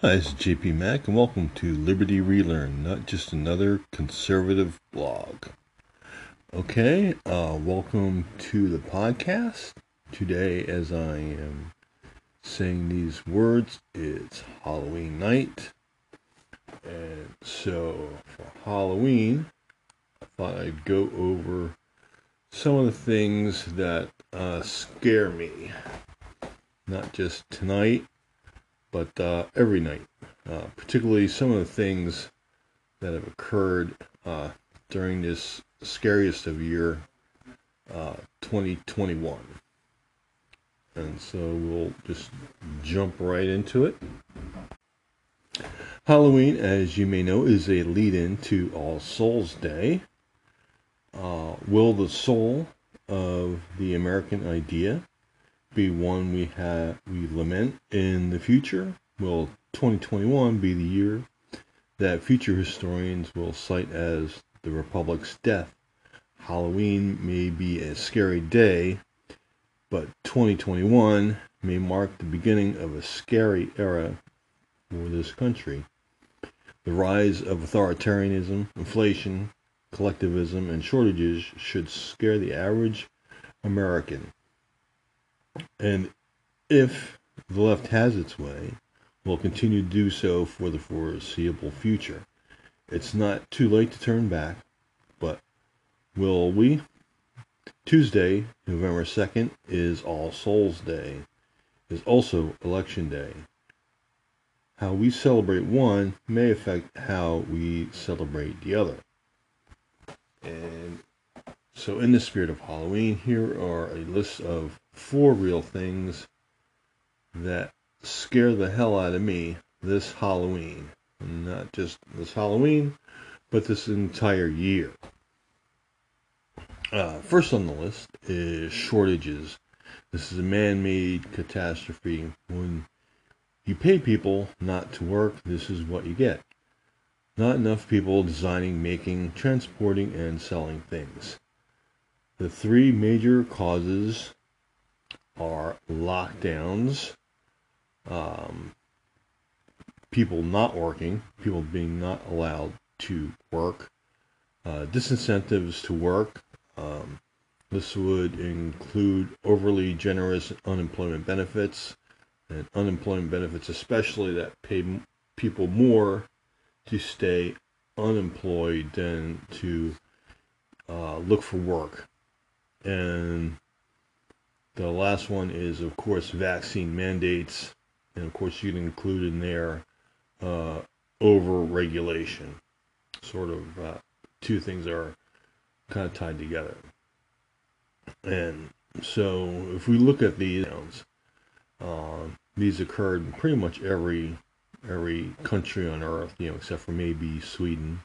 Hi, this is JP Mack, and welcome to Liberty Relearn, not just another conservative blog. Okay, uh, welcome to the podcast. Today, as I am saying these words, it's Halloween night. And so, for Halloween, I thought I'd go over some of the things that uh, scare me. Not just tonight, but uh, every night, uh, particularly some of the things that have occurred uh, during this scariest of year, uh, 2021. And so we'll just jump right into it. Halloween, as you may know, is a lead in to All Souls Day. Uh, will the soul of the American idea be one we have we lament in the future? Will 2021 be the year that future historians will cite as the Republic's death? Halloween may be a scary day, but 2021 may mark the beginning of a scary era for this country. The rise of authoritarianism, inflation, collectivism, and shortages should scare the average American. And if the left has its way, will continue to do so for the foreseeable future. It's not too late to turn back, but will we? Tuesday, November 2nd, is All Souls Day, is also Election Day. How we celebrate one may affect how we celebrate the other. And so, in the spirit of Halloween, here are a list of four real things that scare the hell out of me this Halloween. Not just this Halloween, but this entire year. Uh, first on the list is shortages. This is a man made catastrophe. When you pay people not to work, this is what you get. Not enough people designing, making, transporting, and selling things. The three major causes are lockdowns, um, people not working, people being not allowed to work, uh, disincentives to work. Um, this would include overly generous unemployment benefits and unemployment benefits, especially that pay people more to stay unemployed than to uh, look for work. And the last one is, of course, vaccine mandates. And of course, you can include in there uh, over regulation. Sort of uh, two things are kind of tied together. And so, if we look at these, uh, these occurred in pretty much every every country on earth, you know, except for maybe Sweden.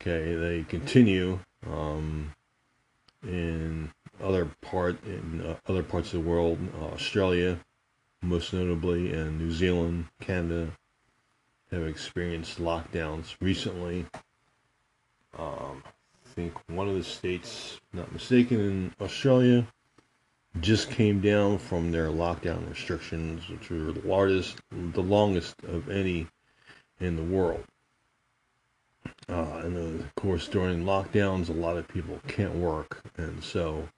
Okay, they continue. Um, in other part in uh, other parts of the world, uh, Australia, most notably, and New Zealand, Canada, have experienced lockdowns recently. Um, I think one of the states, not mistaken, in Australia, just came down from their lockdown restrictions, which were the largest, the longest of any in the world. Uh, and of course, during lockdowns, a lot of people can't work, and so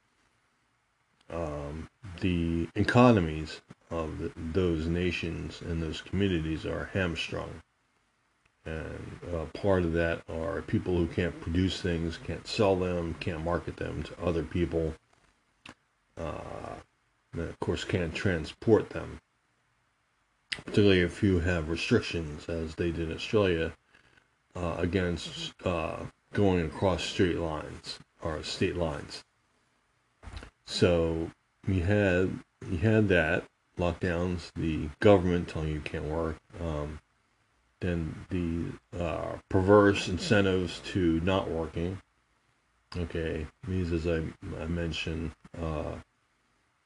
um, the economies of the, those nations and those communities are hamstrung. And uh, part of that are people who can't produce things, can't sell them, can't market them to other people, uh, and of course can't transport them. Particularly if you have restrictions, as they did in Australia, uh, against uh, going across straight lines or state lines. So you had you had that lockdowns, the government telling you you can't work, um, then the uh, perverse incentives to not working. Okay, these as I, I mentioned, uh,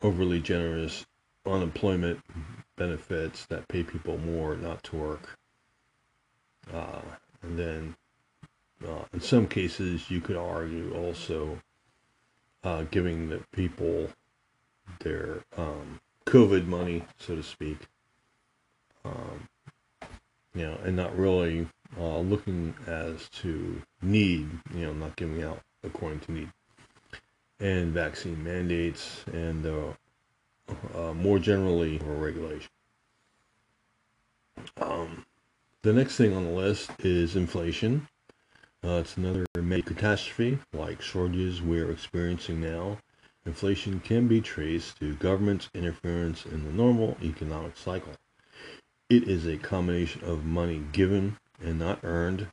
overly generous unemployment benefits that pay people more not to work. Uh, and then, uh, in some cases, you could argue also uh, giving the people their um, COVID money, so to speak, um, you know, and not really uh, looking as to need, you know, not giving out according to need, and vaccine mandates, and uh, uh, more generally, regulation. Um, the next thing on the list is inflation. Uh, it's another major catastrophe like shortages we're experiencing now. Inflation can be traced to government's interference in the normal economic cycle. It is a combination of money given and not earned,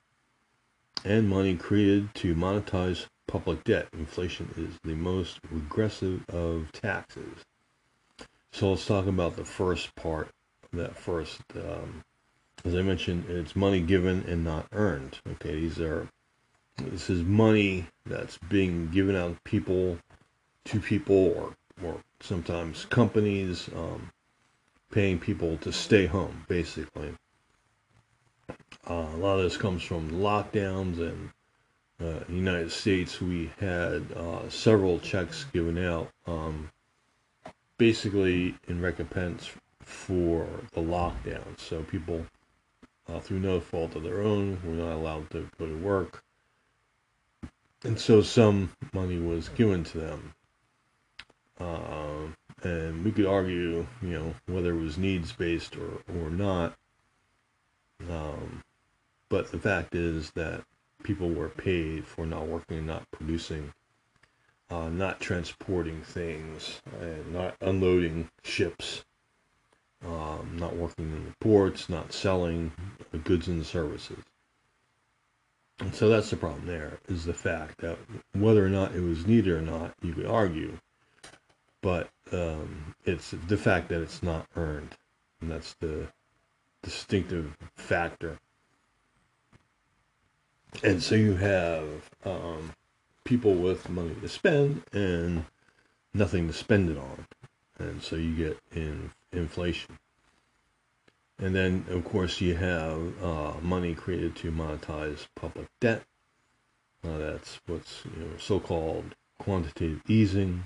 and money created to monetize public debt. Inflation is the most regressive of taxes. So let's talk about the first part, that first. Um, as I mentioned, it's money given and not earned. Okay, these are this is money that's being given out to people, to people, or or sometimes companies um, paying people to stay home, basically. Uh, a lot of this comes from lockdowns and uh, in the United States, we had uh, several checks given out, um, basically in recompense for the lockdown. So people, uh, through no fault of their own, were not allowed to go to work and so some money was given to them. Uh, and we could argue, you know, whether it was needs based or, or not. Um, but the fact is that people were paid for not working and not producing, uh, not transporting things, and not unloading ships, um, not working in the ports, not selling goods and services. And so that's the problem there, is the fact that whether or not it was needed or not, you could argue, but um, it's the fact that it's not earned. And that's the distinctive factor. And so you have um, people with money to spend and nothing to spend it on. And so you get in inflation. And then, of course, you have uh, money created to monetize public debt. Uh, that's what's you know, so-called quantitative easing.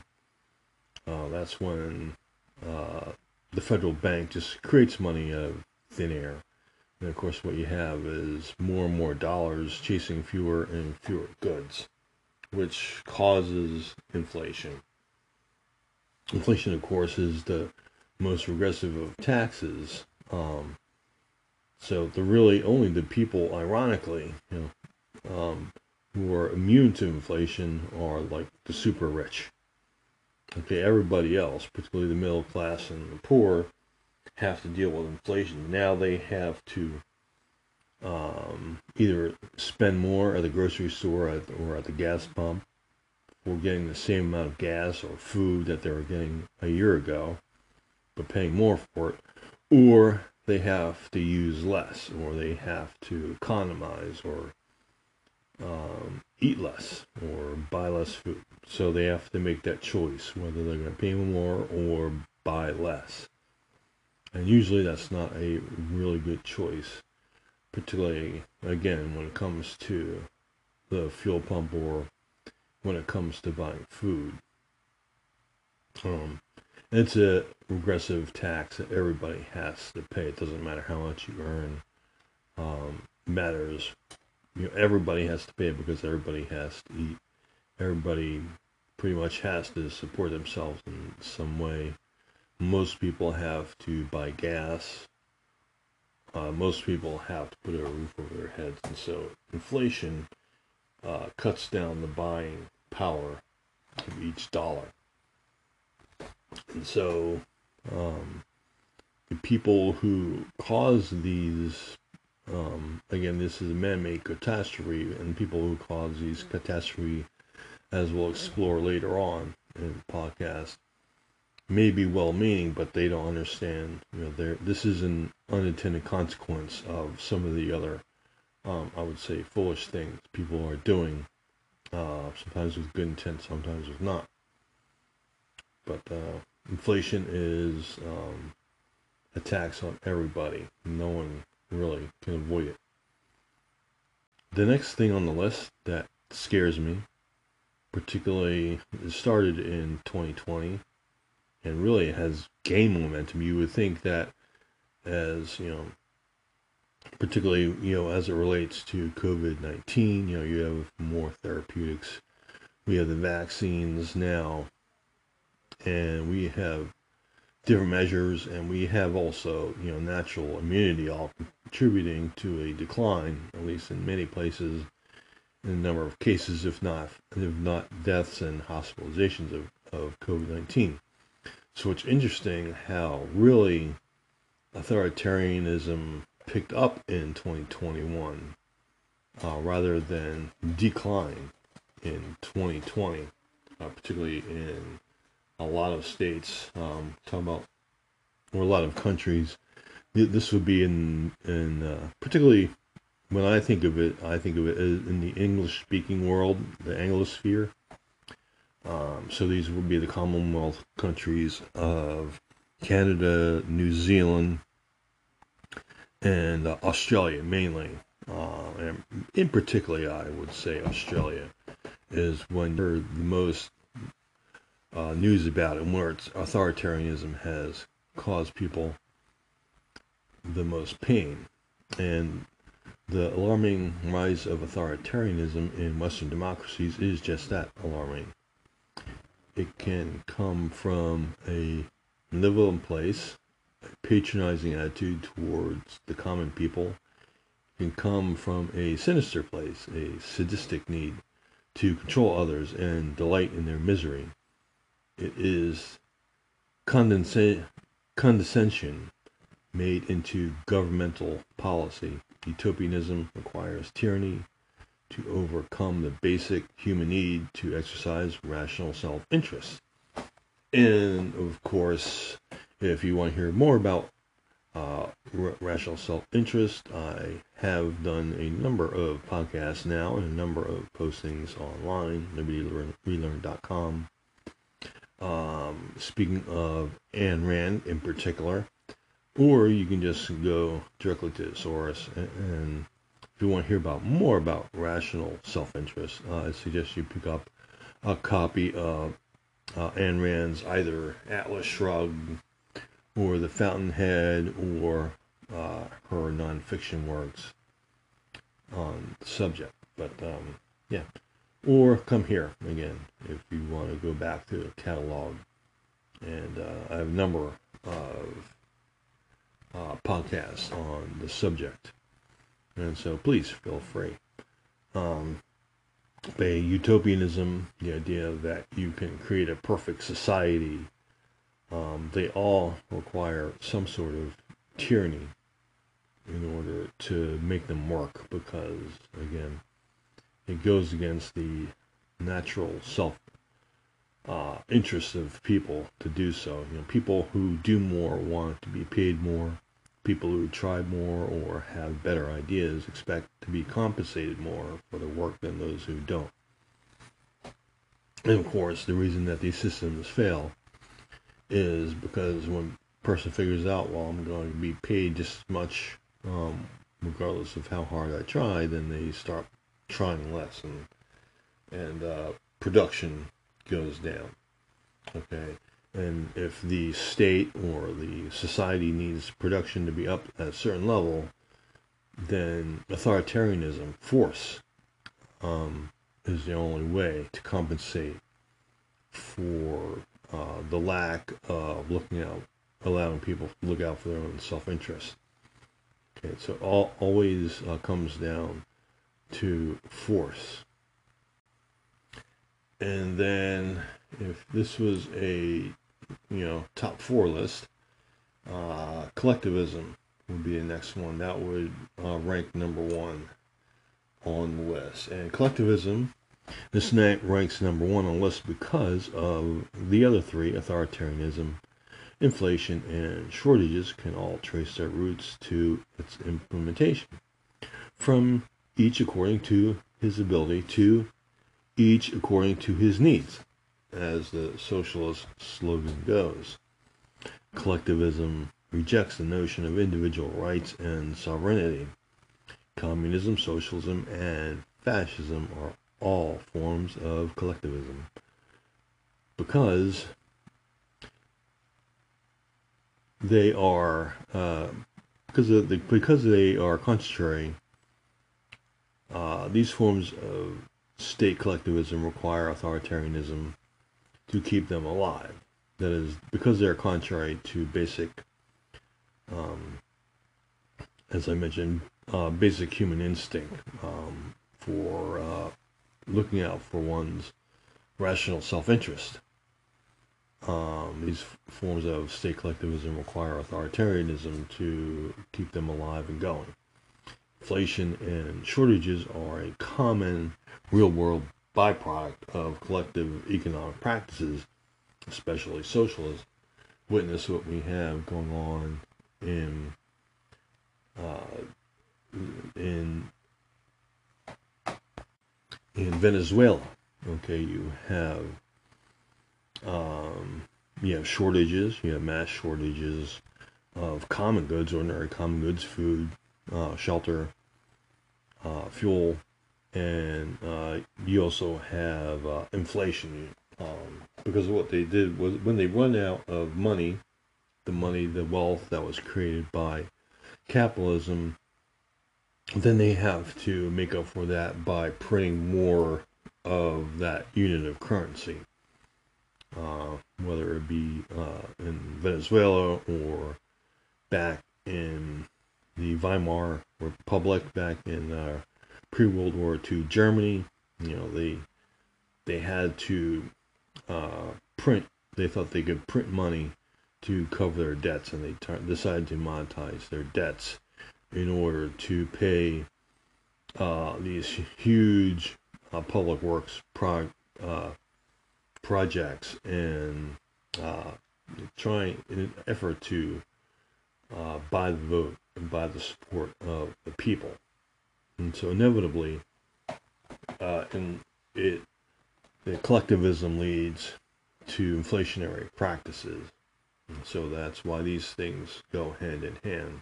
Uh, that's when uh, the federal bank just creates money out of thin air. And of course, what you have is more and more dollars chasing fewer and fewer goods, which causes inflation. Inflation, of course, is the most regressive of taxes um, so the really only the people, ironically, you know, um, who are immune to inflation are like the super rich. Okay, everybody else, particularly the middle class and the poor, have to deal with inflation. Now they have to um, either spend more at the grocery store or at the gas pump for getting the same amount of gas or food that they were getting a year ago, but paying more for it, or they have to use less, or they have to economize, or um, eat less, or buy less food. So they have to make that choice whether they're going to pay more or buy less. And usually that's not a really good choice, particularly, again, when it comes to the fuel pump or when it comes to buying food. Um, it's a regressive tax that everybody has to pay. It doesn't matter how much you earn. Um, matters. You know, everybody has to pay it because everybody has to eat. Everybody pretty much has to support themselves in some way. Most people have to buy gas. Uh, most people have to put a roof over their heads, and so inflation uh, cuts down the buying power of each dollar. And so um, the people who cause these, um, again, this is a man-made catastrophe, and people who cause these catastrophe, as we'll explore later on in the podcast, may be well-meaning, but they don't understand. You know, this is an unintended consequence of some of the other, um, I would say, foolish things people are doing. Uh, sometimes with good intent, sometimes with not. But uh, inflation is um, a tax on everybody. No one really can avoid it. The next thing on the list that scares me, particularly, it started in 2020 and really has gained momentum. You would think that as, you know, particularly you know as it relates to COVID nineteen. You know, you have more therapeutics. We have the vaccines now, and we have different measures, and we have also you know natural immunity, all contributing to a decline, at least in many places, in the number of cases, if not if not deaths and hospitalizations of, of COVID nineteen. So it's interesting how really authoritarianism picked up in 2021 uh, rather than decline in 2020, uh, particularly in a lot of states. Um, talking about or a lot of countries. This would be in in uh, particularly when I think of it, I think of it in the English-speaking world, the Anglosphere. Um, so these would be the Commonwealth countries of Canada, New Zealand, and uh, Australia mainly. Uh, and in particularly, I would say Australia is when you're the most uh, news about and where its authoritarianism has caused people the most pain. And the alarming rise of authoritarianism in Western democracies is just that alarming. It can come from a malevolent place, a patronizing attitude towards the common people, can come from a sinister place, a sadistic need to control others and delight in their misery. It is condescension made into governmental policy. Utopianism requires tyranny to overcome the basic human need to exercise rational self interest. And of course, if you want to hear more about uh, rational self interest, I have done a number of podcasts now and a number of postings online, libertyrelearn.com. Um, speaking of Ayn Rand in particular, or you can just go directly to the source. And, and if you want to hear about more about rational self-interest, uh, I suggest you pick up a copy of uh, Ayn Rand's either Atlas Shrugged or The Fountainhead or uh, her nonfiction works on the subject. But um, yeah, or come here again if you want to go back to the catalog. And uh, I have a number of uh, podcasts on the subject. And so please feel free. Um, utopianism, the idea that you can create a perfect society, um, they all require some sort of tyranny in order to make them work because, again, it goes against the natural self uh, interests of people to do so. You know, people who do more want to be paid more. People who try more or have better ideas expect to be compensated more for their work than those who don't. And of course, the reason that these systems fail is because when a person figures out, well, I'm going to be paid just as much, um, regardless of how hard I try, then they start trying less, and and uh, production goes down. Okay, and if the state or the society needs production to be up at a certain level, then authoritarianism, force, um, is the only way to compensate for uh, the lack of looking out, allowing people to look out for their own self-interest. Okay, so it all always uh, comes down to force. And then if this was a, you know, top four list, uh, collectivism would be the next one. That would uh, rank number one on the list. And collectivism, this ranks number one on the list because of the other three, authoritarianism, inflation, and shortages can all trace their roots to its implementation. From each according to his ability to each according to his needs, as the socialist slogan goes. Collectivism rejects the notion of individual rights and sovereignty. Communism, socialism, and fascism are all forms of collectivism because they are uh, because the, because they are concentrating. Uh, these forms of state collectivism require authoritarianism to keep them alive. That is, because they're contrary to basic, um, as I mentioned, uh, basic human instinct um, for uh, looking out for one's rational self-interest. Um, these forms of state collectivism require authoritarianism to keep them alive and going. Inflation and shortages are a common real-world byproduct of collective economic practices, especially socialism. Witness what we have going on in uh, in in Venezuela. Okay, you have um, you have shortages, you have mass shortages of common goods, ordinary common goods, food, uh, shelter, uh, fuel, and uh, you also have uh, inflation. Um, because what they did was when they run out of money, the money, the wealth that was created by capitalism, then they have to make up for that by printing more of that unit of currency, uh, whether it be uh, in Venezuela or back in the Weimar Republic, back in uh, pre-World War II Germany. You know, they they had to uh, print. They thought they could print money to cover their debts, and they t- decided to monetize their debts in order to pay uh, these huge uh, public works pro- uh, projects and uh, trying in an effort to buy the vote and buy the support of the people. And so inevitably, uh, and it the collectivism leads to inflationary practices. And so that's why these things go hand in hand.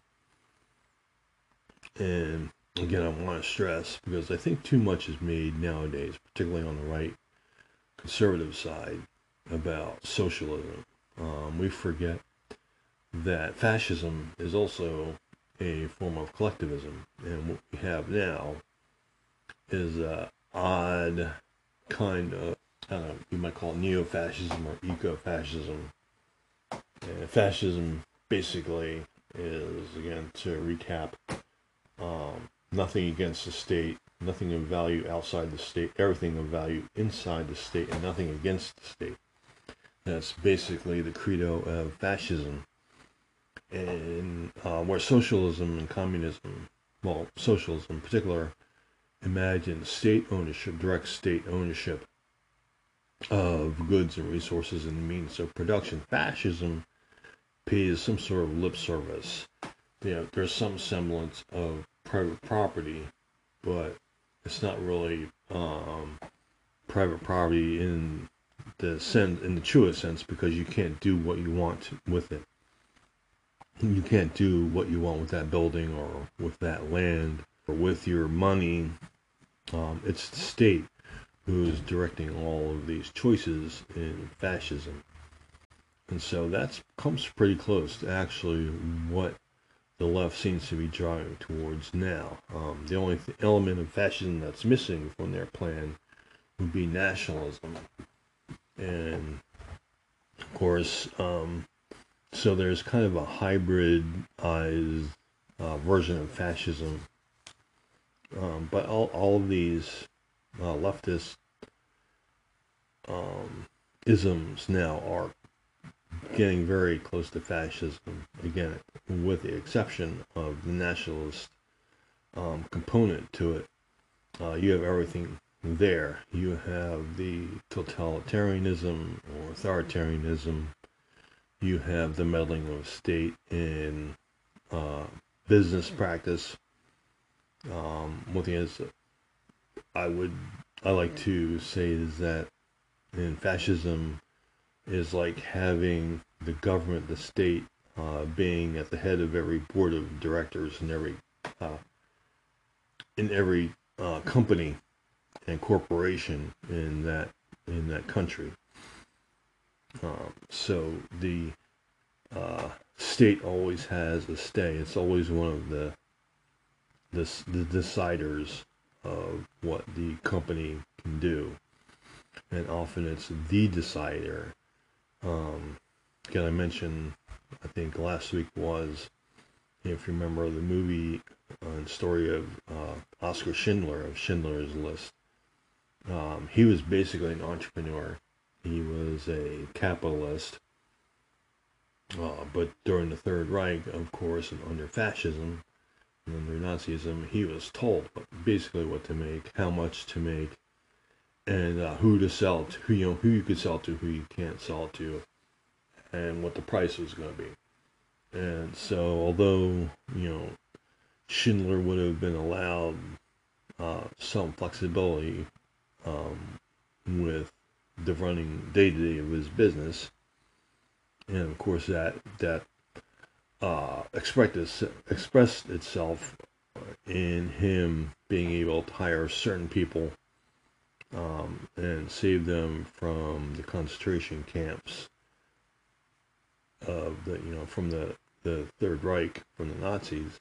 And again, I want to stress because I think too much is made nowadays, particularly on the right conservative side, about socialism. Um, we forget that fascism is also a form of collectivism, and what we have now is a odd kind of, know, you might call it neo-fascism or eco-fascism. Fascism basically is, again, to recap, um, nothing against the state, nothing of value outside the state, everything of value inside the state, and nothing against the state. That's basically the credo of fascism. And uh, where socialism and communism, well, socialism in particular, imagine state ownership, direct state ownership of goods and resources and means of production. Fascism pays some sort of lip service. You know, there's some semblance of private property, but it's not really um, private property in the sense, in the truest sense, because you can't do what you want with it. You can't do what you want with that building or with that land or with your money. Um, it's the state who's directing all of these choices in fascism. And so that comes pretty close to actually what the left seems to be driving towards now. Um, the only th- element of fascism that's missing from their plan would be nationalism. And of course, um, so there's kind of a hybridized uh, version of fascism. Um, but all, all of these uh, leftist um, isms now are getting very close to fascism again, with the exception of the nationalist um, component to it. Uh, you have everything there. You have the totalitarianism or authoritarianism. You have the meddling of state in uh, business practice. Um, one thing is, I would I like to say is that in fascism, is like having the government, the state, uh, being at the head of every board of directors and every uh, in every uh, company and corporation in that in that country. Um, so the uh, state always has a stay. It's always one of the the, the deciders of what the company can do, and often it's the decider. Um, again, I mentioned, I think last week was, if you remember the movie and uh, story of uh, Oskar Schindler of Schindler's List. Um, he was basically an entrepreneur. He was a capitalist. Uh, but during the Third Reich, of course, and under fascism, under Nazism, he was told basically what to make, how much to make, and uh, who to sell to, who you know who you could sell to, who you can't sell to, and what the price was going to be. And so, although you know Schindler would have been allowed uh, some flexibility um, with the running day to day of his business, and of course that that uh, expressed, expressed itself in him being able to hire certain people um, and save them from the concentration camps of the you know from the the Third Reich from the Nazis,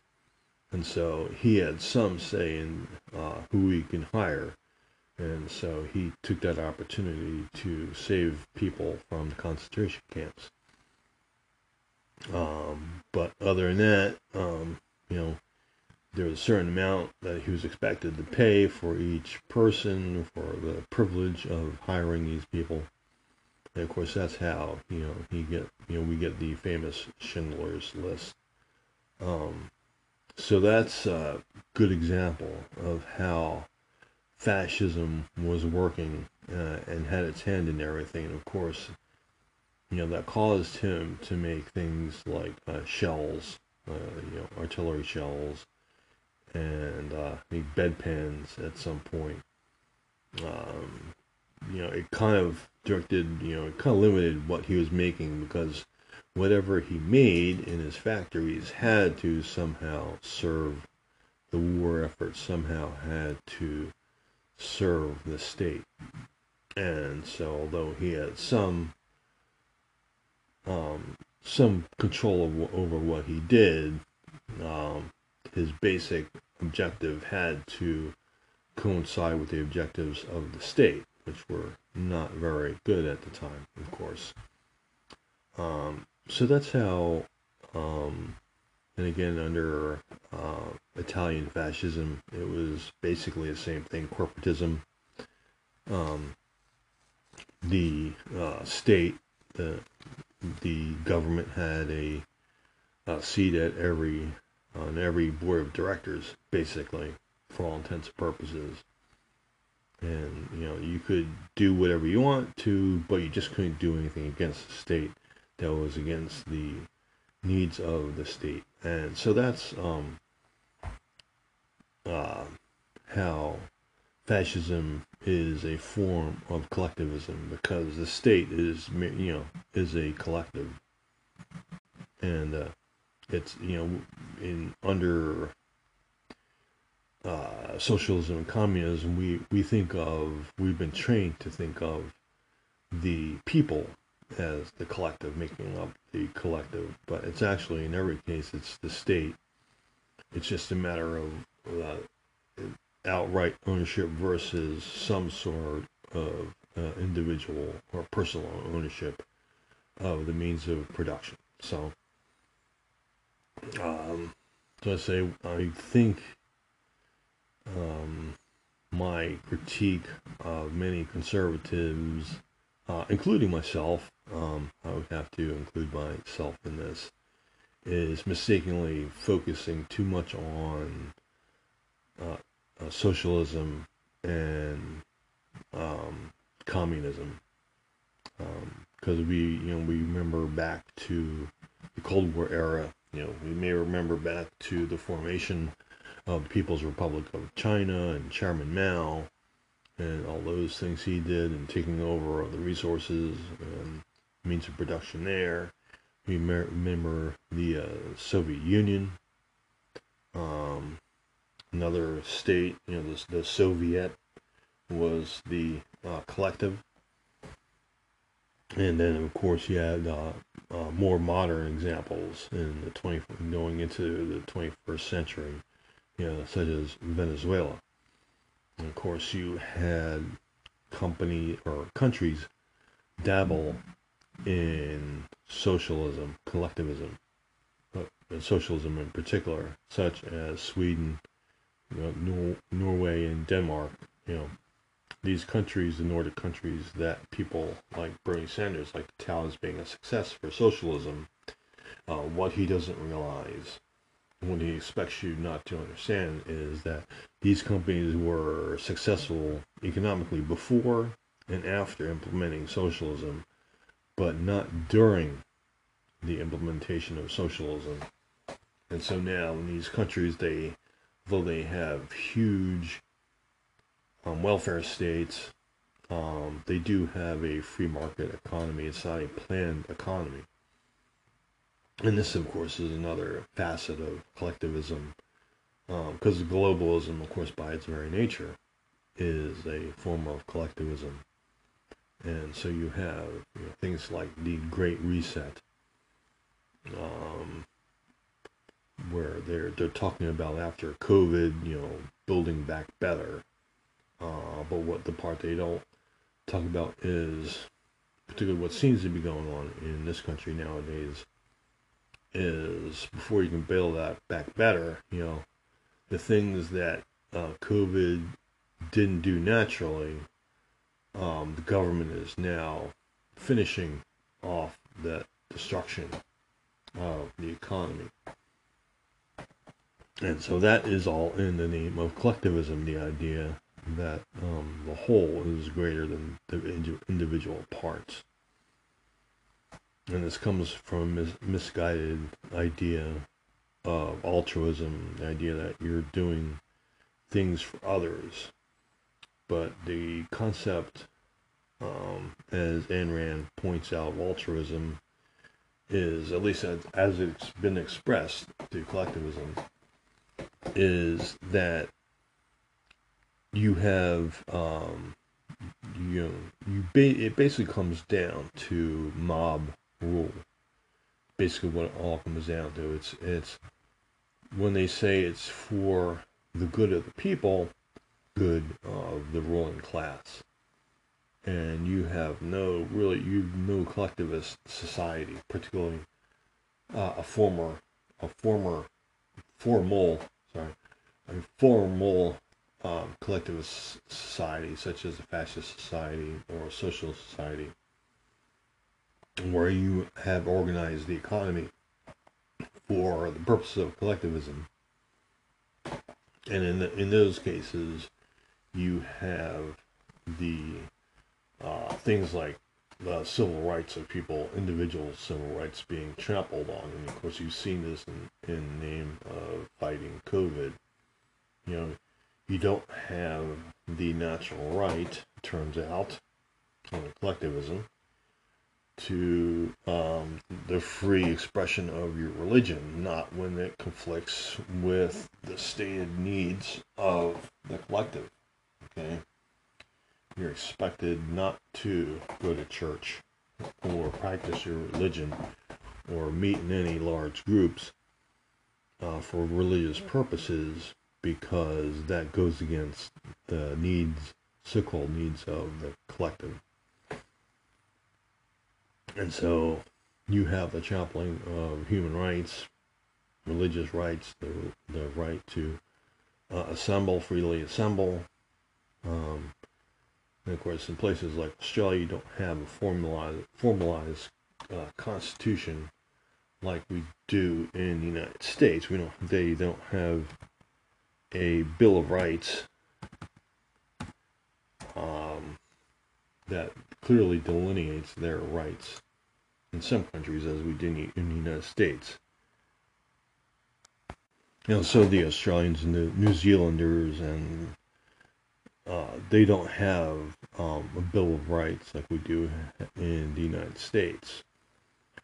and so he had some say in uh, who he can hire, and so he took that opportunity to save people from the concentration camps. Um, but other than that, um, you know, there was a certain amount that he was expected to pay for each person for the privilege of hiring these people. And of course, that's how you know he get you know we get the famous Schindler's List. Um, so that's a good example of how fascism was working uh, and had its hand in everything. And of course, you know, that caused him to make things like uh, shells, uh, you know, artillery shells, and uh, make bedpans at some point. Um, you know, it kind of directed, you know, it kind of limited what he was making because whatever he made in his factories had to somehow serve the war effort, somehow had to serve the state. And so, although he had some um, some control of, over what he did, um, his basic objective had to coincide with the objectives of the state, which were not very good at the time, of course. Um, so that's how, um, and again, under uh, Italian fascism, it was basically the same thing corporatism. Um, the uh, state, the the government had a, a seat at every on every board of directors, basically, for all intents and purposes. And you know, you could do whatever you want to, but you just couldn't do anything against the state that was against the needs of the state. And so that's um, uh, how fascism is a form of collectivism because the state is you know is a collective. And uh, it's you know in under uh, socialism and communism we we think of we've been trained to think of the people as the collective making up the collective but it's actually in every case it's the state it's just a matter of uh, outright ownership versus some sort of uh, individual or personal ownership of the means of production. So, um, so I say, I think um, my critique of many conservatives, uh, including myself, um, I would have to include myself in this, is mistakenly focusing too much on uh, uh, socialism and um, communism. Because um, we, you know, we remember back to the Cold War era. You know, we may remember back to the formation of the People's Republic of China and Chairman Mao and all those things he did and taking over the resources and means of production there. We remember the uh, Soviet Union. Um, another state, you know, the, the Soviet was the uh, collective. And then, of course, you had uh, uh, more modern examples in the 20 going into the 21st century, you know, such as Venezuela. And of course, you had company or countries dabble in socialism, collectivism, but socialism in particular, such as Sweden, you know, Nor- Norway, and Denmark. You know, these countries, the Nordic countries, that people like Bernie Sanders like to tout as being a success for socialism. Uh, what he doesn't realize, what he expects you not to understand, is that these companies were successful economically before and after implementing socialism, but not during the implementation of socialism. And so now in these countries, they, though they have huge um, welfare states, um, they do have a free market economy. It's not a planned economy. And this, of course, is another facet of collectivism, because um, globalism, of course, by its very nature, is a form of collectivism. And so you have you know, things like the Great Reset, um, where they're they're talking about after COVID, you know, building back better. Uh, but what the part they don't talk about is, particularly what seems to be going on in this country nowadays, is before you can build that back better, you know, the things that uh, COVID didn't do naturally, um, the government is now finishing off that destruction of the economy. And so that is all in the name of collectivism, the idea that um, the whole is greater than the individual parts. And this comes from a mis- misguided idea of altruism, the idea that you're doing things for others. But the concept, um, as Ayn Rand points out, altruism is, at least as, as it's been expressed through collectivism, is that you have um, you know, you ba- it basically comes down to mob rule. Basically, what it all comes down to it's it's when they say it's for the good of the people, good of the ruling class, and you have no really you've no collectivist society, particularly uh, a former a former formal sorry a formal um, collectivist society, such as a fascist society or a socialist society, where you have organized the economy for the purpose of collectivism. And in, the, in those cases, you have the uh, things like the civil rights of people, individual civil rights being trampled on. And of course, you've seen this in, in name of fighting COVID. You know, you don't have the natural right, turns out, on collectivism, to um, the free expression of your religion, not when it conflicts with the stated needs of the collective. Okay? You're expected not to go to church or practice your religion or meet in any large groups uh, for religious purposes because that goes against the needs, so-called needs of the collective. And so you have the trampling of human rights, religious rights, the, the right to uh, assemble, freely assemble. Um, and of course, in places like Australia, you don't have a formalized, formalized uh, constitution like we do in the United States. We don't. They don't have a Bill of Rights um, that clearly delineates their rights in some countries as we do in the United States. You know, so the Australians and the New Zealanders and uh, they don't have um, a Bill of Rights like we do in the United States.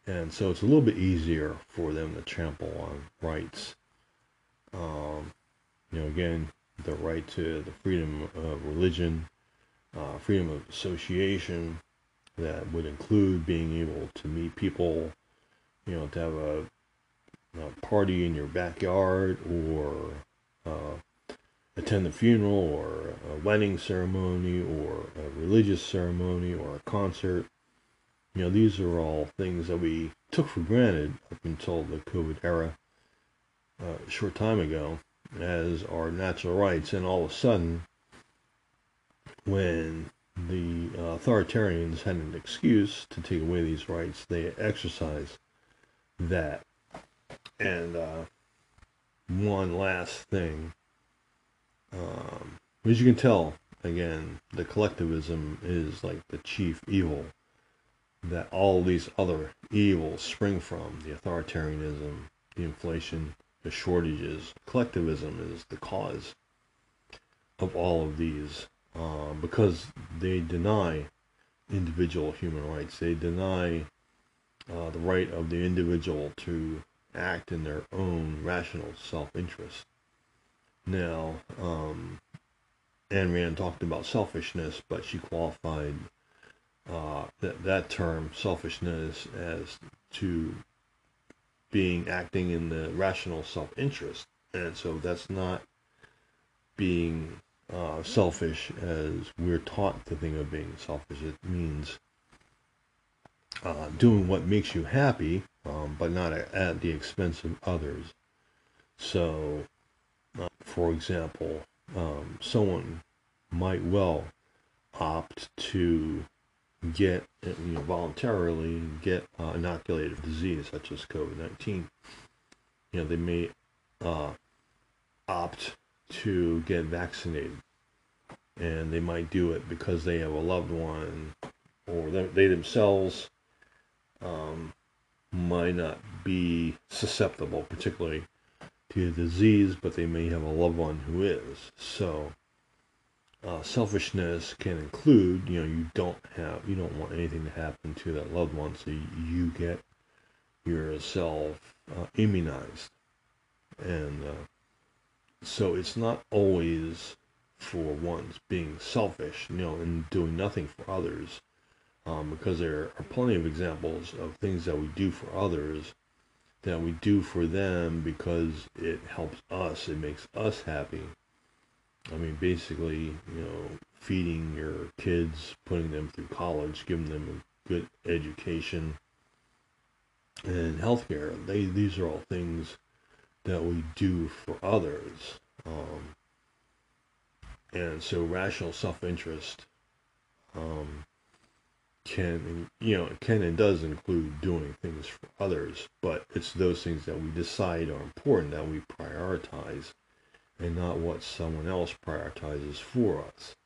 And so it's a little bit easier for them to trample on rights. Um, you know, again, the right to the freedom of religion, uh, freedom of association, that would include being able to meet people you know, to have a, a party in your backyard or uh, attend a funeral or a wedding ceremony or a religious ceremony or a concert. You know, these are all things that we took for granted up until the COVID era uh, a short time ago as our natural rights. And all of a sudden, when the authoritarians had an excuse to take away these rights, they exercised that. And uh, one last thing um, as you can tell, again, the collectivism is like the chief evil that all these other evils spring from the authoritarianism, the inflation, the shortages. Collectivism is the cause of all of these uh, because they deny individual human rights. They deny uh, the right of the individual to act in their own rational self interest. Now, um, Ayn Rand talked about selfishness, but she qualified uh, that, that term, selfishness, as to being acting in the rational self interest. And so that's not being uh, selfish as we're taught to think of being selfish. It means uh, doing what makes you happy, um, but not at the expense of others. So uh, for example, um, someone might well opt to get you know, voluntarily get uh, inoculated disease such as COVID-19. You know, they may uh, opt to get vaccinated, and they might do it because they have a loved one, or they, they themselves um, might not be susceptible, particularly to disease, but they may have a loved one who is. So uh, selfishness can include, you know, you don't have, you don't want anything to happen to that loved one, so you get yourself uh, immunized, and uh, so it's not always for one's being selfish, you know, and doing nothing for others, um, because there are plenty of examples of things that we do for others that we do for them because it helps us, it makes us happy. I mean, basically, you know, feeding your kids, putting them through college, giving them a good education, and healthcare. They these are all things that we do for others. Um, and so, rational self-interest um, can you know can and does include doing things for others but it's those things that we decide are important that we prioritize and not what someone else prioritizes for us.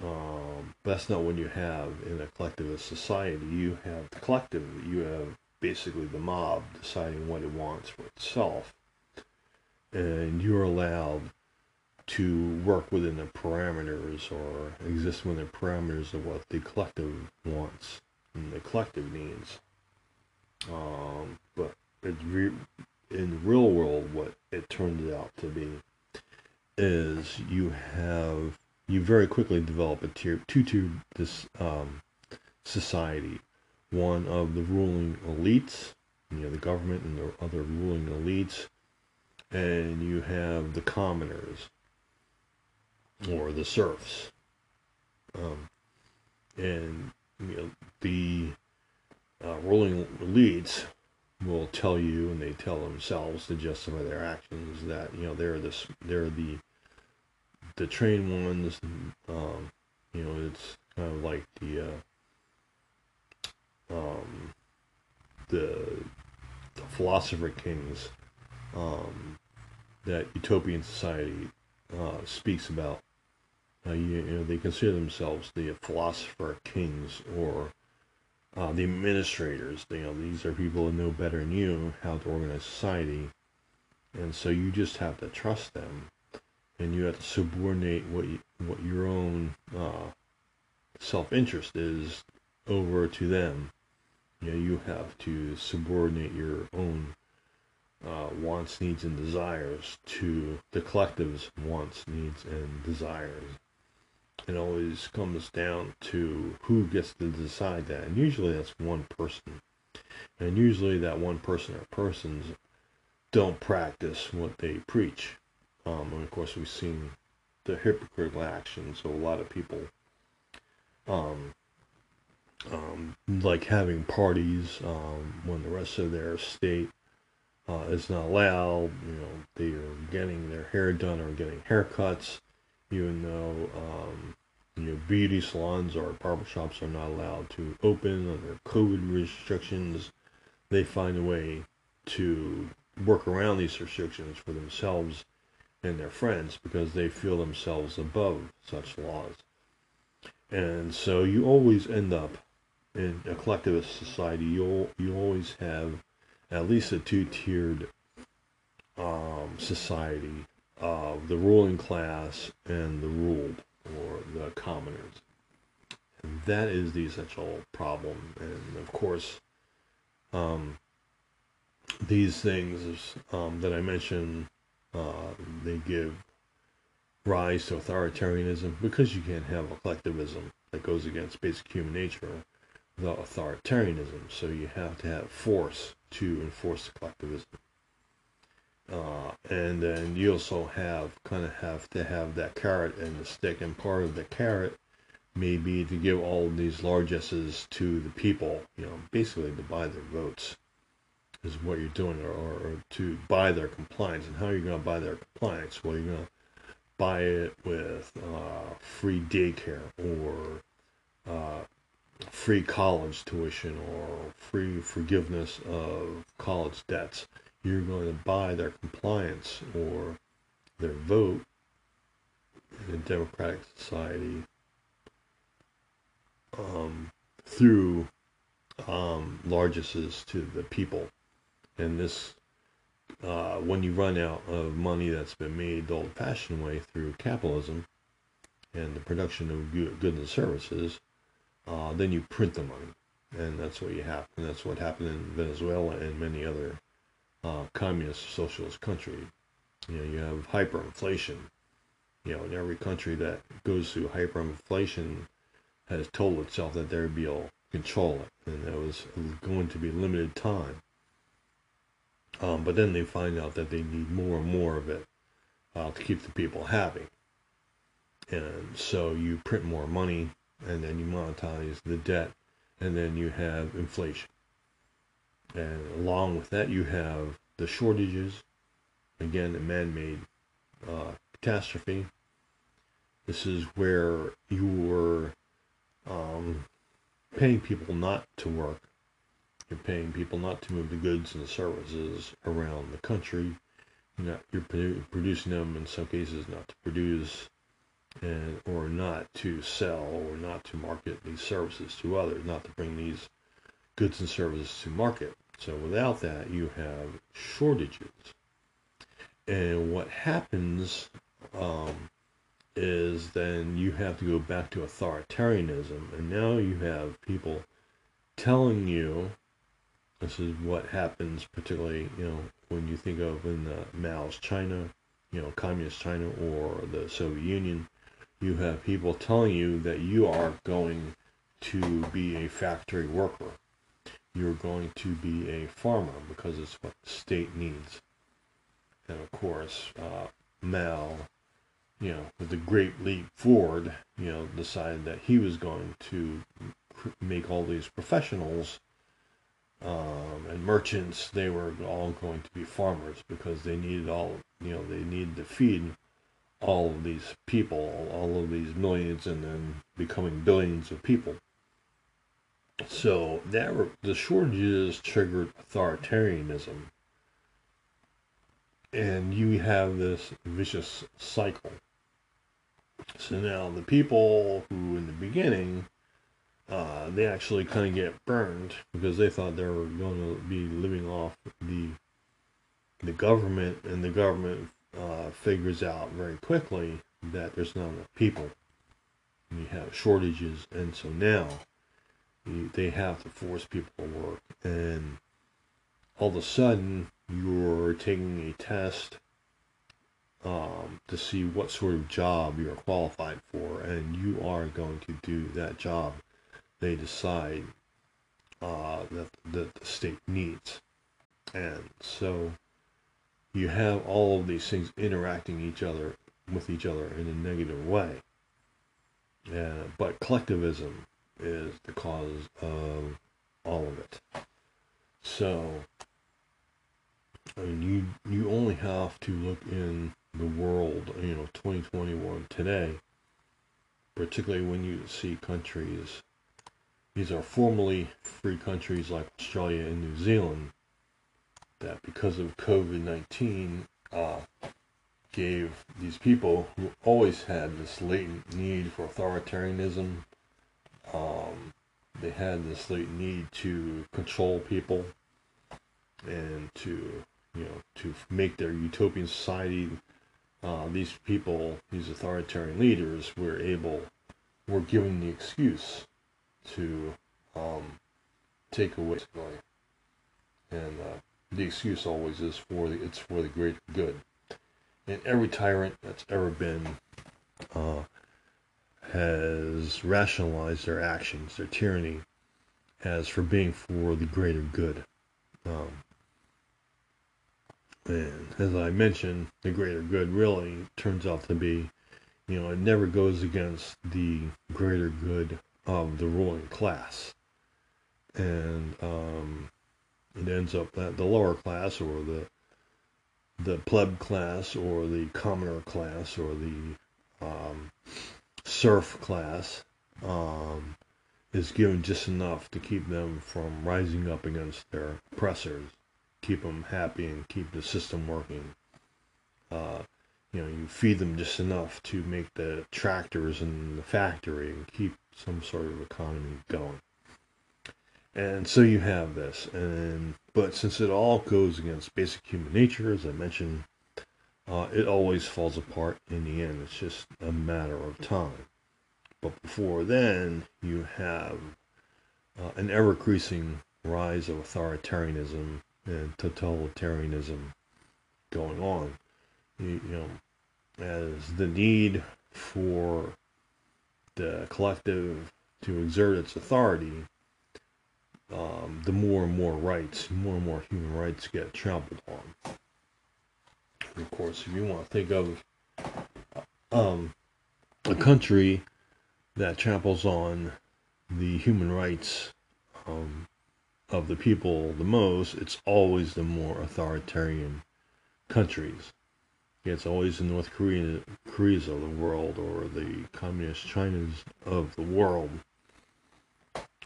Um, that's not what you have in a collectivist society. You have the collective you have basically the mob deciding what it wants for itself. And you're allowed to work within the parameters or exist within the parameters of what the collective wants and the collective needs. Um, but re- in the real world, what it turns out to be is you have you very quickly develop a tier two tier this um, society, one of the ruling elites, you know, the government and the other ruling elites, and you have the commoners, or the serfs. Um, and you know, the uh, ruling elites will tell you, and they tell themselves to justify their actions, that you know they're this, they're the the trained ones. Um, you know, it's kind of like the uh, um, the, the philosopher kings um, that utopian society uh, speaks about uh, you, you, know, they consider themselves the philosopher kings or uh, the administrators. You know, these are people who know better than you how to organize society, and so you just have to trust them, and you have to subordinate what you, what your own uh, self-interest is over to them. You know, you have to subordinate your own uh, wants, needs, and desires to the collective's wants, needs, and desires it always comes down to who gets to decide that. And usually that's one person. And usually that one person or persons don't practice what they preach. Um, and of course, we've seen the hypocritical action. So a lot of people, um, um, like having parties um, when the rest of their state uh, is not allowed. You know, they are getting their hair done or getting haircuts, even though um, you know beauty salons or barbershops are not allowed to open under COVID restrictions. They find a way to work around these restrictions for themselves and their friends because they feel themselves above such laws. And so you always end up in a collectivist society. You'll you always have at least a two-tiered um, society of the ruling class and the ruled or the commoners. And that is the essential problem. And of course, um, these things um, that I mentioned, uh, they give rise to authoritarianism because you can't have a collectivism that goes against basic human nature without authoritarianism. So you have to have force to enforce the collectivism. Uh, and then you also have kind of have to have that carrot and the stick, and part of the carrot may be to give all these largesses to the people, you know, basically to buy their votes is what you're doing, or, or to buy their compliance. And how are you going to buy their compliance? Well, you're going to buy it with uh, free daycare or uh, free college tuition or free forgiveness of college debts. You're going to buy their compliance or their vote in a democratic society um, through um, largesses to the people. And this, uh, when you run out of money that's been made the old fashioned way through capitalism and the production of goods and services, uh, then you print the money. And that's what you have. And that's what happened in Venezuela and many other uh, communist socialist country. You know, you have hyperinflation. You know, in every country that goes through hyperinflation has told itself that they'd be to control it. And that was going to be limited time. Um, but then they find out that they need more and more of it uh, to keep the people happy. And so you print more money and then you monetize the debt, and then you have inflation. And along with that, you have the shortages, again, a man made uh, catastrophe. This is where you're um, paying people not to work. You're paying people not to move the goods and the services around the country. You're, not, you're producing them in some cases not to produce and or not to sell or not to market these services to others, not to bring these goods and services to market. So without that, you have shortages. And what happens um, is then you have to go back to authoritarianism, and now you have people telling you this is what happens, particularly you know when you think of in the Mao's China, you know, communist China or the Soviet Union, you have people telling you that you are going to be a factory worker. You're going to be a farmer because it's what the state needs. And of course, uh, you know, with the great leap forward, you know, decided that he was going to make all these professionals um, and merchants, they were all going to be farmers because they needed all, you know, they needed to feed all of these people, all of these millions, and then becoming billions of people. So that the shortages triggered authoritarianism, and you have this vicious cycle. So now the people who, in the beginning, uh, they actually kind of get burned because they thought they were going to be living off the the government, and the government uh, figures out very quickly that there's not enough people. And you have shortages, and so now you, they have to force people to work. And all of a sudden, you're taking a test um, to see what sort of job you're qualified for, and you are going to do that job. They decide uh, that, that the state needs. And so you have all of these things interacting each other with each other in a negative way. Uh, but collectivism is the cause of all of it. So I mean, you you only have to look in the world, you know, 2021 today, particularly when you see countries. These are formerly free countries like Australia and New Zealand that because of COVID 19 uh, gave these people who always had this latent need for authoritarianism, um, they had this latent need to control people and to, you know, to make their utopian society. Uh, these people, these authoritarian leaders, were able, were given the excuse to um, take away, and uh, the excuse always is for the it's for the greater good. And every tyrant that's ever been uh, has rationalized their actions, their tyranny, as for being for the greater good. Um, and as I mentioned, the greater good really turns out to be, you know, it never goes against the greater good of the ruling class. And um, it ends up that the lower class or the the pleb class or the commoner class or the um, serf class um, is given just enough to keep them from rising up against their oppressors, keep them happy and keep the system working. Uh, you know, you feed them just enough to make the tractors and the factory and keep some sort of economy going. And so you have this, and but since it all goes against basic human nature, as I mentioned, uh, it always falls apart in the end. It's just a matter of time. But before then, you have uh, an ever increasing rise of authoritarianism and totalitarianism going on. You, you know, as the need for the collective to exert its authority um, the more and more rights, more and more human rights get trampled on. Of course, if you want to think of um, a country that tramples on the human rights um, of the people the most, it's always the more authoritarian countries. It's always the North Korea, Koreas of the world or the communist Chinas of the world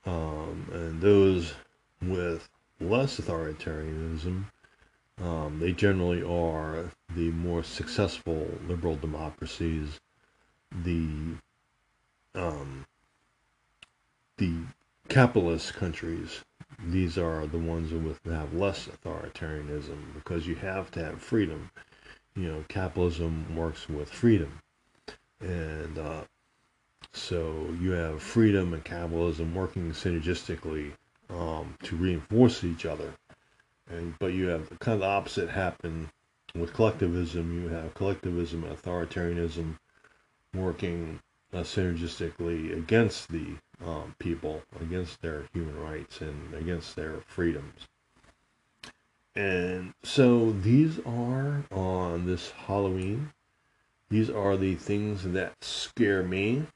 um, and those with less authoritarianism, um, they generally are the more successful liberal democracies, the um, the capitalist countries. These are the ones with have less authoritarianism because you have to have freedom. You know, capitalism works with freedom, and uh, so you have freedom and capitalism working synergistically um, to reinforce each other. And but you have kind of the opposite happen with collectivism. You have collectivism and authoritarianism working uh, synergistically against the um, people, against their human rights, and against their freedoms. And so these are on this Halloween. These are the things that scare me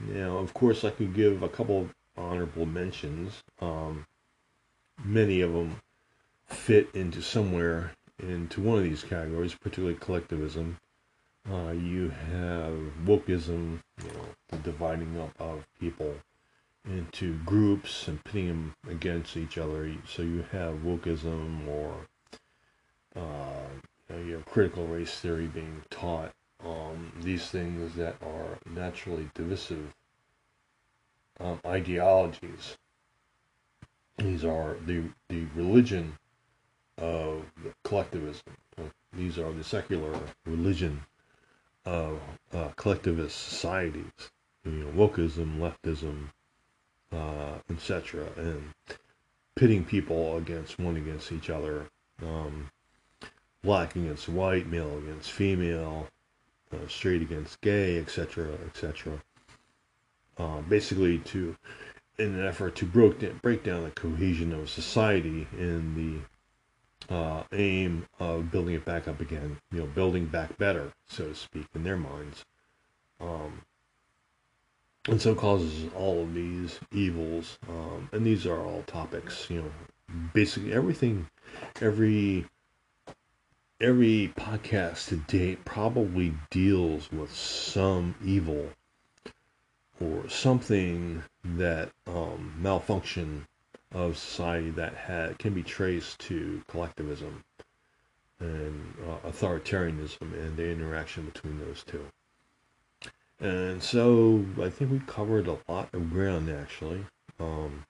now, of course, I could give a couple of honorable mentions. Um, many of them fit into somewhere into one of these categories, particularly collectivism. Uh, you have wokeism, you know, the dividing up of people into groups and pitting them against each other. So you have wokeism or uh, you, know, you have critical race theory being taught um, these things that are naturally divisive um, ideologies. These are the the religion of collectivism. These are the secular religion of uh, collectivist societies. You know, wokeism, leftism, uh, etc., and pitting people against one against each other. Um, black against white, male against female, uh, straight against gay, etc., etc. Uh, basically, to in an effort to break down, break down the cohesion of society in the uh, aim of building it back up again, you know, building back better, so to speak, in their minds. Um, and so causes all of these evils. Um, and these are all topics, you know, basically everything, every every podcast to date probably deals with some evil or something that um, malfunction of society that had, can be traced to collectivism and uh, authoritarianism and the interaction between those two. And so I think we covered a lot of ground actually. Um,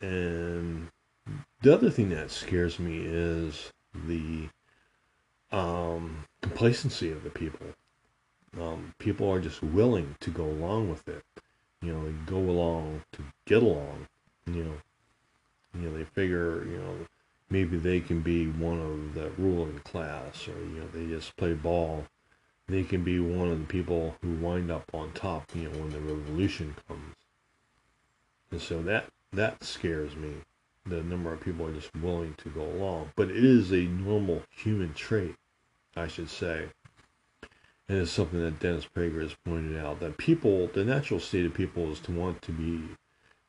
and the other thing that scares me is the um, complacency of the people. Um, people are just willing to go along with it. You know, go along to get along. You know, you know they figure you know maybe they can be one of the ruling class, or you know they just play ball. They can be one of the people who wind up on top. You know, when the revolution comes. And so that that scares me. The number of people are just willing to go along, but it is a normal human trait, I should say and it's something that Dennis Prager has pointed out that people, the natural state of people is to want to be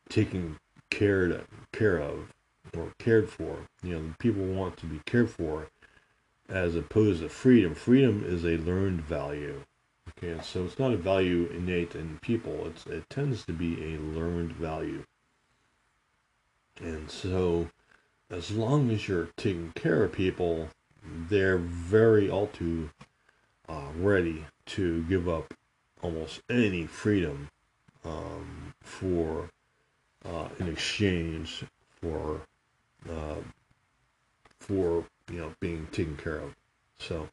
taken care to, care of or cared for. You know, people want to be cared for as opposed to freedom. Freedom is a learned value. Okay, so it's not a value innate in people. It's it tends to be a learned value. And so, as long as you're taking care of people, they're very all too uh, ready to give up almost any freedom um, for uh, in exchange for uh, for you know being taken care of. So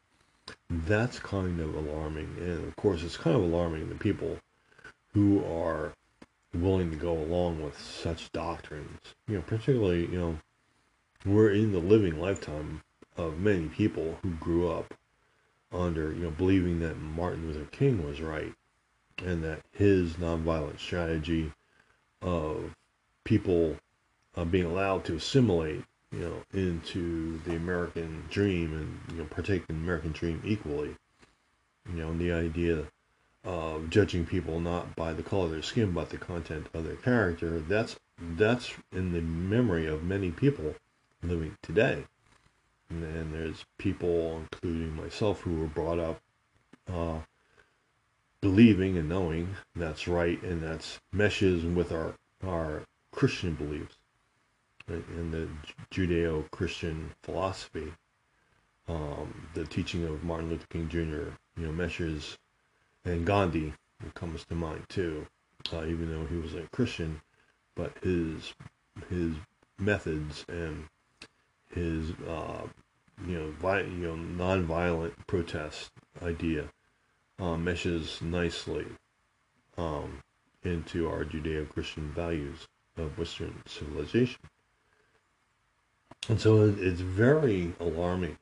that's kind of alarming, and of course, it's kind of alarming the people who are willing to go along with such doctrines. You know, particularly you know we're in the living lifetime of many people who grew up under, you know, believing that Martin Luther King was right and that his nonviolent strategy of people uh, being allowed to assimilate, you know, into the American dream and, you know, partake in the American dream equally. You know, and the idea of judging people not by the color of their skin but the content of their character, that's that's in the memory of many people living today. And then there's people, including myself, who were brought up uh, believing and knowing that's right and that's meshes with our, our Christian beliefs and the Judeo-Christian philosophy. Um, the teaching of Martin Luther King Jr., you know, meshes, and Gandhi comes to mind too, uh, even though he was a Christian, but his his methods and his uh, you know, vi- you know, nonviolent protest idea um, meshes nicely um, into our Judeo-Christian values of Western civilization. And so it's very alarming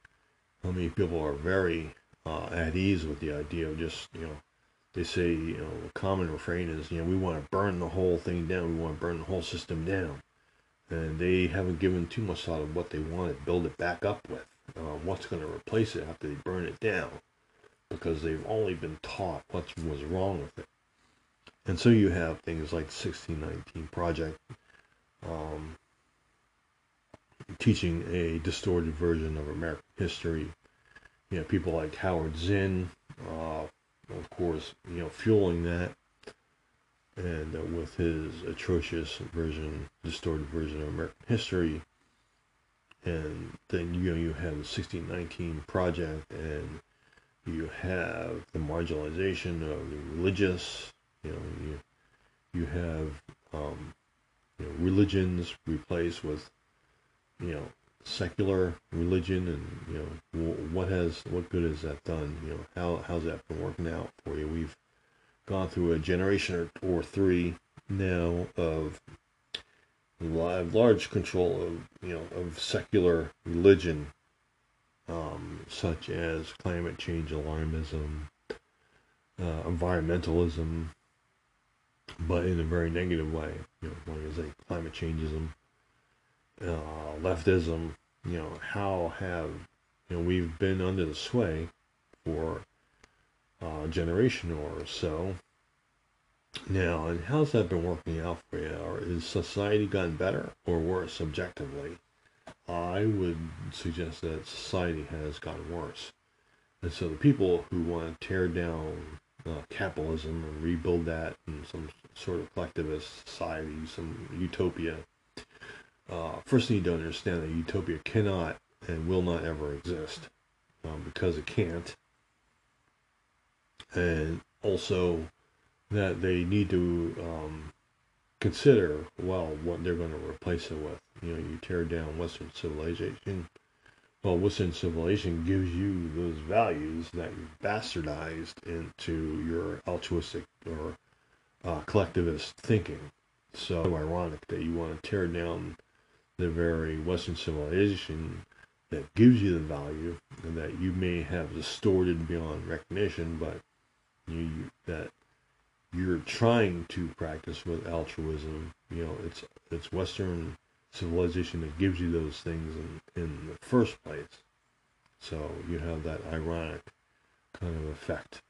how many people are very uh, at ease with the idea of just, you know, they say, you know, a common refrain is, you know, we want to burn the whole thing down, we want to burn the whole system down. And they haven't given too much thought of what they want to build it back up with uh, what's going to replace it after they burn it down because they've only been taught what was wrong with it. And so you have things like 1619 Project um, teaching a distorted version of American history. You know, people like Howard Zinn, uh, of course, you know, fueling that. And uh, with his atrocious version, distorted version of American history, and then you know you have the 1619 project and you have the marginalization of the religious you know you you have um, you know religions replaced with you know secular religion and you know what has what good has that done? You know how how's that been working out for you? We've gone through a generation or, or three now of large control of you know of secular religion, um, such as climate change alarmism, uh, environmentalism, but in a very negative way. You know, like I say, climate changeism, uh, leftism. You know, how have you know we've been under the sway for a generation or so now, and how's that been working out for you? Or is society gotten better or worse objectively? I would suggest that society has gotten worse. And so the people who want to tear down uh, capitalism and rebuild that in some sort of collectivist society, some utopia, uh, first need to understand that utopia cannot and will not ever exist um, because it can't. And also that they need to um, consider well what they're going to replace it with. You know, you tear down Western civilization. Well, Western civilization gives you those values that you've bastardized into your altruistic or uh, collectivist thinking. So ironic that you want to tear down the very Western civilization that gives you the value and that you may have distorted beyond recognition, but you, you that you're trying to practice with altruism. You know, it's it's Western civilization that gives you those things in, in the first place. So you have that ironic kind of effect,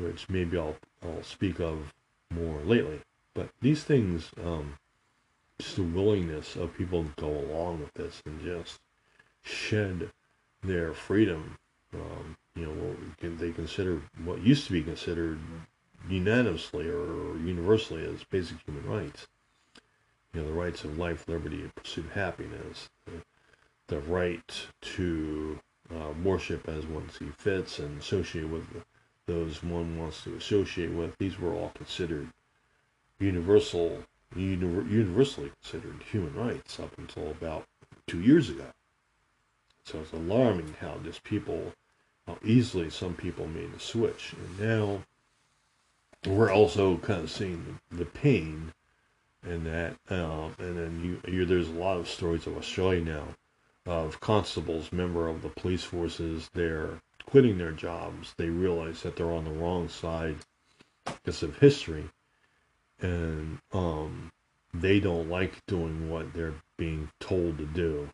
which maybe I'll I'll speak of more lately. But these things, um, just the willingness of people to go along with this and just shed their freedom. Um, you know, what they consider what used to be considered unanimously or universally as basic human rights. You know, the rights of life, liberty, and pursuit of happiness, the, right to uh, worship as one sees fits and associate with those one wants to associate with. These were all considered universal, universally considered human rights up until about two years ago. So it's alarming how just people, how easily some people made the switch. And now we're also kind of seeing the, the pain in that, um, and then you, you, there's a lot of stories of Australia now of constables, member of the police forces, they're quitting their jobs. They realize that they're on the wrong side because of history, and um, they don't like doing what they're being told to do,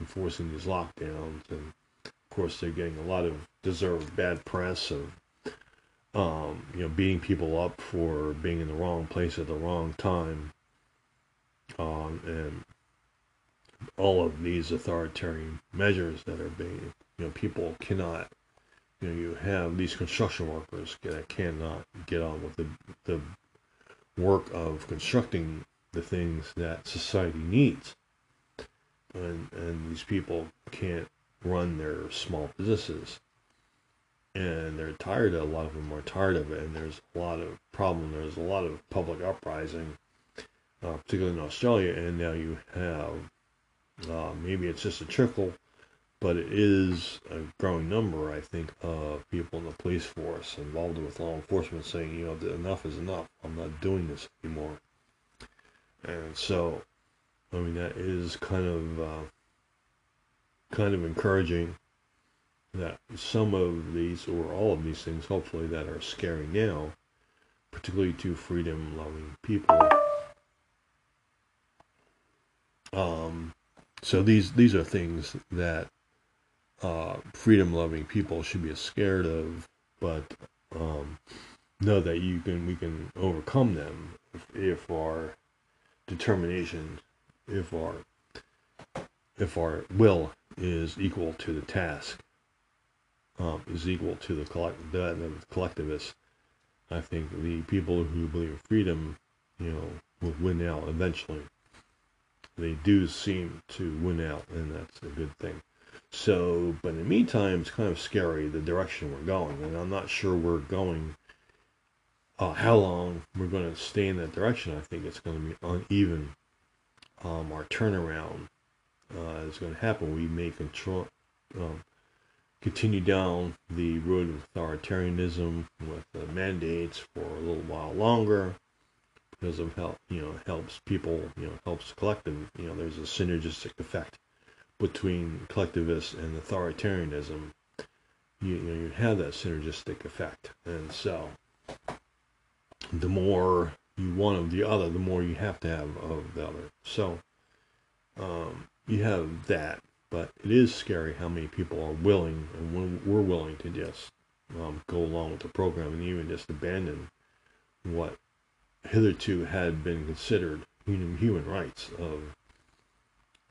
enforcing these lockdowns, and of course they're getting a lot of deserved bad press of um, you know, beating people up for being in the wrong place at the wrong time, um, and all of these authoritarian measures that are being, you know, people cannot, you know, you have these construction workers that cannot get on with the, the work of constructing the things that society needs. And, and these people can't run their small businesses. And they're tired of, a lot of them are tired of it. And there's a lot of problem. There's a lot of public uprising uh, particularly in australia and now you have uh, maybe it's just a trickle but it is a growing number i think of people in the police force involved with law enforcement saying you know enough is enough i'm not doing this anymore and so i mean that is kind of uh, kind of encouraging that some of these, or all of these things, hopefully, that are scary now, particularly to freedom loving people. Um, so these these are things that uh, freedom loving people should be scared of, but um, know that you can we can overcome them if, if our determination, if our if our will is equal to the task um, is equal to the, collect- the, collectivists. I think the people who believe in freedom, you know, will win out eventually. They do seem to win out, and that's a good thing. So, but in the meantime, it's kind of scary the direction we're going, and I'm not sure we're going. Uh, how long we're going to stay in that direction? I think it's going to be uneven. Um, our turnaround uh, is going to happen. We may control, um, continue down the road of authoritarianism with the mandates for a little while longer because of help you know helps people you know helps collective you know there's a synergistic effect between collectivist and authoritarianism you, you know you have that synergistic effect and so the more you want of the other, the more you have to have of the other. So um, you have that, but it is scary how many people are willing and we're willing to just um, go along with the program and even just abandon what hitherto had been considered human, human rights of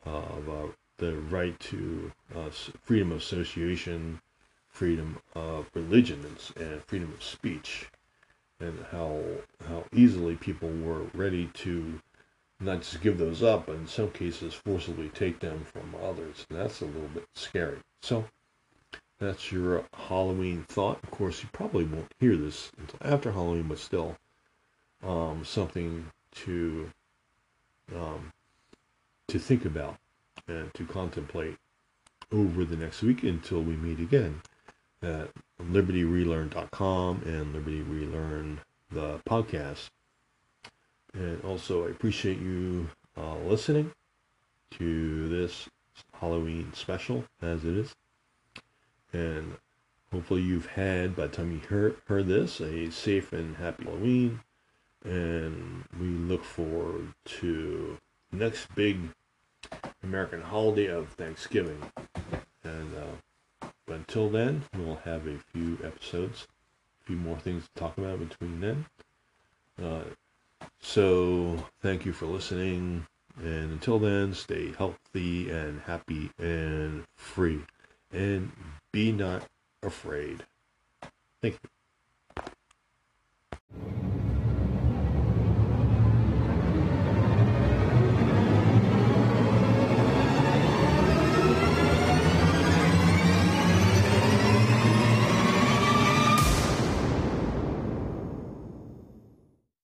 of uh, the right to uh, freedom of association, freedom of religion, and, freedom of speech, and how how easily people were ready to not just give those up, but in some cases forcibly take them from others. And that's a little bit scary. So that's your Halloween thought. Of course, you probably won't hear this until after Halloween, but still um, something to um, to think about and to contemplate over the next week until we meet again at libertyrelearn.com and Liberty Relearn the podcast. And also, I appreciate you uh, listening to this Halloween special as it is. And hopefully, you've had, by the time you heard, heard this, a safe and happy Halloween. And we look forward to next big American holiday of Thanksgiving. And uh, but until then, we'll have a few episodes, a few more things to talk about between then. Uh, so thank you for listening. And until then, stay healthy and happy and free. And be not afraid. Thank you.